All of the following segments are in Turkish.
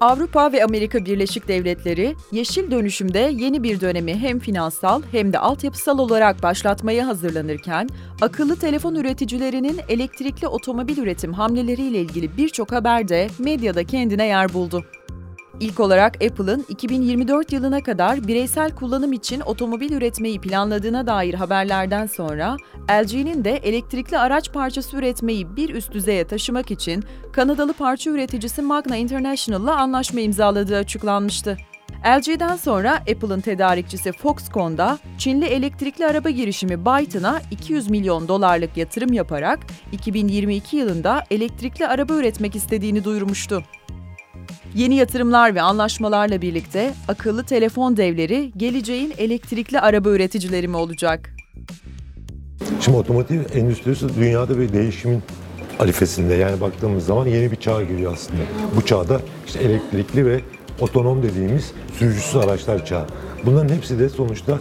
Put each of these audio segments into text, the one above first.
Avrupa ve Amerika Birleşik Devletleri, yeşil dönüşümde yeni bir dönemi hem finansal hem de altyapısal olarak başlatmaya hazırlanırken, akıllı telefon üreticilerinin elektrikli otomobil üretim hamleleriyle ilgili birçok haber de medyada kendine yer buldu. İlk olarak Apple'ın 2024 yılına kadar bireysel kullanım için otomobil üretmeyi planladığına dair haberlerden sonra LG'nin de elektrikli araç parçası üretmeyi bir üst düzeye taşımak için Kanadalı parça üreticisi Magna International'la anlaşma imzaladığı açıklanmıştı. LG'den sonra Apple'ın tedarikçisi Foxconn da Çinli elektrikli araba girişimi Byton'a 200 milyon dolarlık yatırım yaparak 2022 yılında elektrikli araba üretmek istediğini duyurmuştu. Yeni yatırımlar ve anlaşmalarla birlikte akıllı telefon devleri geleceğin elektrikli araba üreticileri mi olacak? Şimdi otomotiv endüstrisi dünyada bir değişimin arifesinde yani baktığımız zaman yeni bir çağa giriyor aslında. Bu çağda işte elektrikli ve otonom dediğimiz sürücüsüz araçlar çağı. Bunların hepsi de sonuçta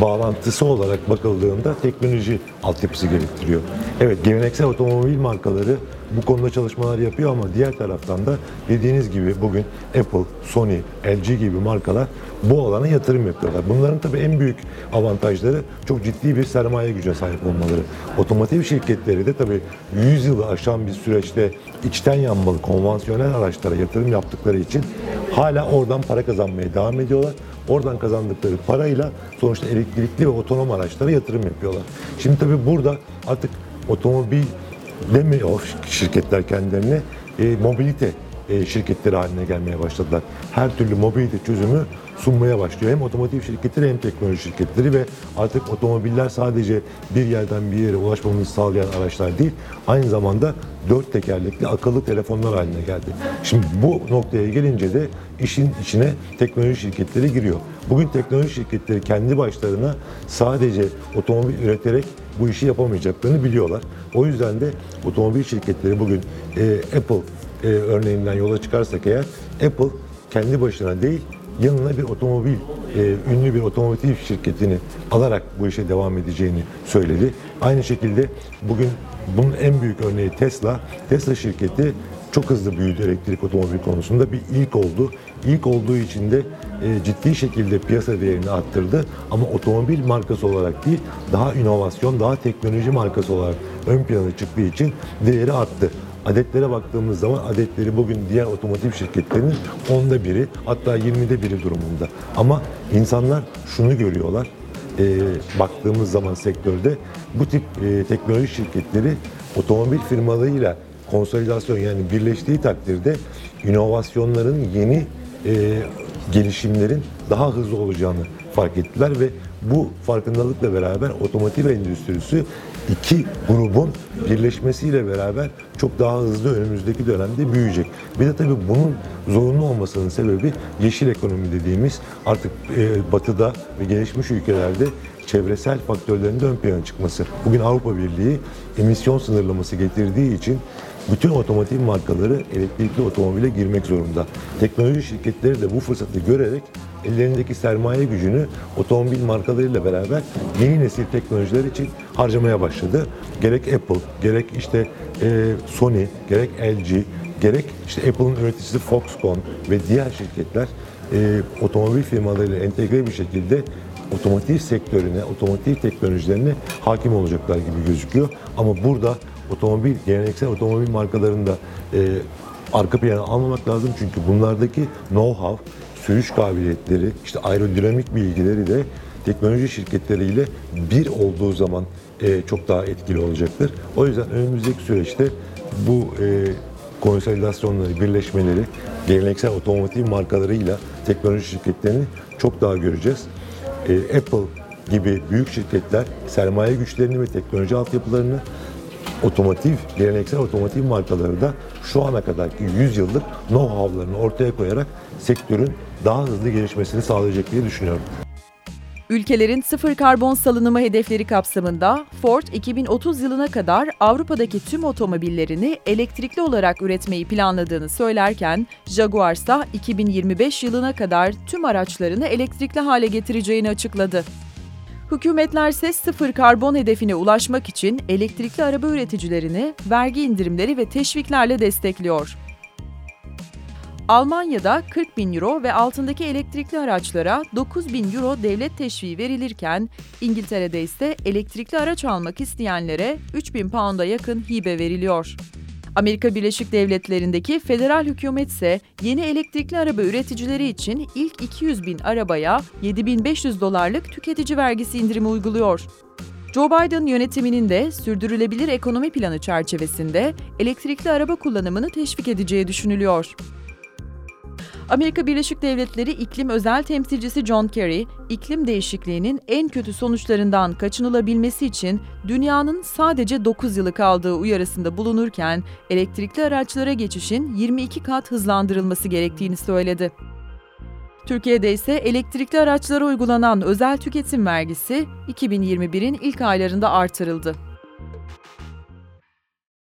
bağlantısı olarak bakıldığında teknoloji altyapısı gerektiriyor. Evet geleneksel otomobil markaları bu konuda çalışmalar yapıyor ama diğer taraftan da dediğiniz gibi bugün Apple, Sony, LG gibi markalar bu alana yatırım yapıyorlar. Bunların tabii en büyük avantajları çok ciddi bir sermaye güce sahip olmaları. Otomotiv şirketleri de tabii 100 yılı aşan bir süreçte içten yanmalı konvansiyonel araçlara yatırım yaptıkları için hala oradan para kazanmaya devam ediyorlar. Oradan kazandıkları parayla sonuçta elektrikli ve otonom araçlara yatırım yapıyorlar. Şimdi tabii burada artık otomobil demiyor şirketler kendilerine e, mobilite e, şirketleri haline gelmeye başladılar. Her türlü mobilite çözümü sunmaya başlıyor. Hem otomotiv şirketleri hem teknoloji şirketleri ve artık otomobiller sadece bir yerden bir yere ulaşmamızı sağlayan araçlar değil, aynı zamanda dört tekerlekli akıllı telefonlar haline geldi. Şimdi bu noktaya gelince de işin içine teknoloji şirketleri giriyor. Bugün teknoloji şirketleri kendi başlarına sadece otomobil üreterek bu işi yapamayacaklarını biliyorlar. O yüzden de otomobil şirketleri bugün e, Apple e, örneğinden yola çıkarsak eğer Apple kendi başına değil yanına bir otomobil, e, ünlü bir otomotiv şirketini alarak bu işe devam edeceğini söyledi. Aynı şekilde bugün bunun en büyük örneği Tesla. Tesla şirketi çok hızlı büyüdü elektrik otomobil konusunda. Bir ilk oldu. İlk olduğu için de e, ciddi şekilde piyasa değerini arttırdı. Ama otomobil markası olarak değil, daha inovasyon, daha teknoloji markası olarak ön plana çıktığı için değeri arttı. Adetlere baktığımız zaman adetleri bugün diğer otomotiv şirketlerinin onda biri hatta 20'de biri durumunda. Ama insanlar şunu görüyorlar. E, baktığımız zaman sektörde bu tip e, teknoloji şirketleri otomobil firmalarıyla konsolidasyon yani birleştiği takdirde inovasyonların yeni e, gelişimlerin daha hızlı olacağını fark ettiler ve bu farkındalıkla beraber otomotiv endüstrisi iki grubun birleşmesiyle beraber çok daha hızlı önümüzdeki dönemde büyüyecek. Bir de tabii bunun zorunlu olmasının sebebi yeşil ekonomi dediğimiz artık e, batıda ve gelişmiş ülkelerde çevresel faktörlerin de ön plana çıkması. Bugün Avrupa Birliği emisyon sınırlaması getirdiği için bütün otomotiv markaları elektrikli otomobile girmek zorunda. Teknoloji şirketleri de bu fırsatı görerek ellerindeki sermaye gücünü otomobil markalarıyla beraber yeni nesil teknolojiler için harcamaya başladı. Gerek Apple, gerek işte e, Sony, gerek LG, gerek işte Apple'ın üreticisi Foxconn ve diğer şirketler e, otomobil firmalarıyla entegre bir şekilde otomotiv sektörüne, otomotiv teknolojilerine hakim olacaklar gibi gözüküyor. Ama burada otomobil, geleneksel otomobil markalarında e, arka plana almamak lazım. Çünkü bunlardaki know-how, sürüş kabiliyetleri, işte aerodinamik bilgileri de teknoloji şirketleriyle bir olduğu zaman e, çok daha etkili olacaktır. O yüzden önümüzdeki süreçte bu e, konsolidasyonları, birleşmeleri geleneksel otomotiv markalarıyla teknoloji şirketlerini çok daha göreceğiz. E, Apple gibi büyük şirketler sermaye güçlerini ve teknoloji altyapılarını otomotiv, geleneksel otomotiv markaları da şu ana kadarki 100 yıllık know-how'larını ortaya koyarak sektörün daha hızlı gelişmesini sağlayacak diye düşünüyorum. Ülkelerin sıfır karbon salınımı hedefleri kapsamında Ford 2030 yılına kadar Avrupa'daki tüm otomobillerini elektrikli olarak üretmeyi planladığını söylerken Jaguar ise 2025 yılına kadar tüm araçlarını elektrikli hale getireceğini açıkladı. Hükümetler ise sıfır karbon hedefine ulaşmak için elektrikli araba üreticilerini vergi indirimleri ve teşviklerle destekliyor. Almanya'da 40 bin euro ve altındaki elektrikli araçlara 9 bin euro devlet teşviği verilirken, İngiltere'de ise elektrikli araç almak isteyenlere 3 bin pound'a yakın hibe veriliyor. Amerika Birleşik Devletleri'ndeki federal hükümet ise yeni elektrikli araba üreticileri için ilk 200 bin arabaya 7500 dolarlık tüketici vergisi indirimi uyguluyor. Joe Biden yönetiminin de sürdürülebilir ekonomi planı çerçevesinde elektrikli araba kullanımını teşvik edeceği düşünülüyor. Amerika Birleşik Devletleri İklim Özel Temsilcisi John Kerry, iklim değişikliğinin en kötü sonuçlarından kaçınılabilmesi için dünyanın sadece 9 yılı kaldığı uyarısında bulunurken elektrikli araçlara geçişin 22 kat hızlandırılması gerektiğini söyledi. Türkiye'de ise elektrikli araçlara uygulanan özel tüketim vergisi 2021'in ilk aylarında artırıldı.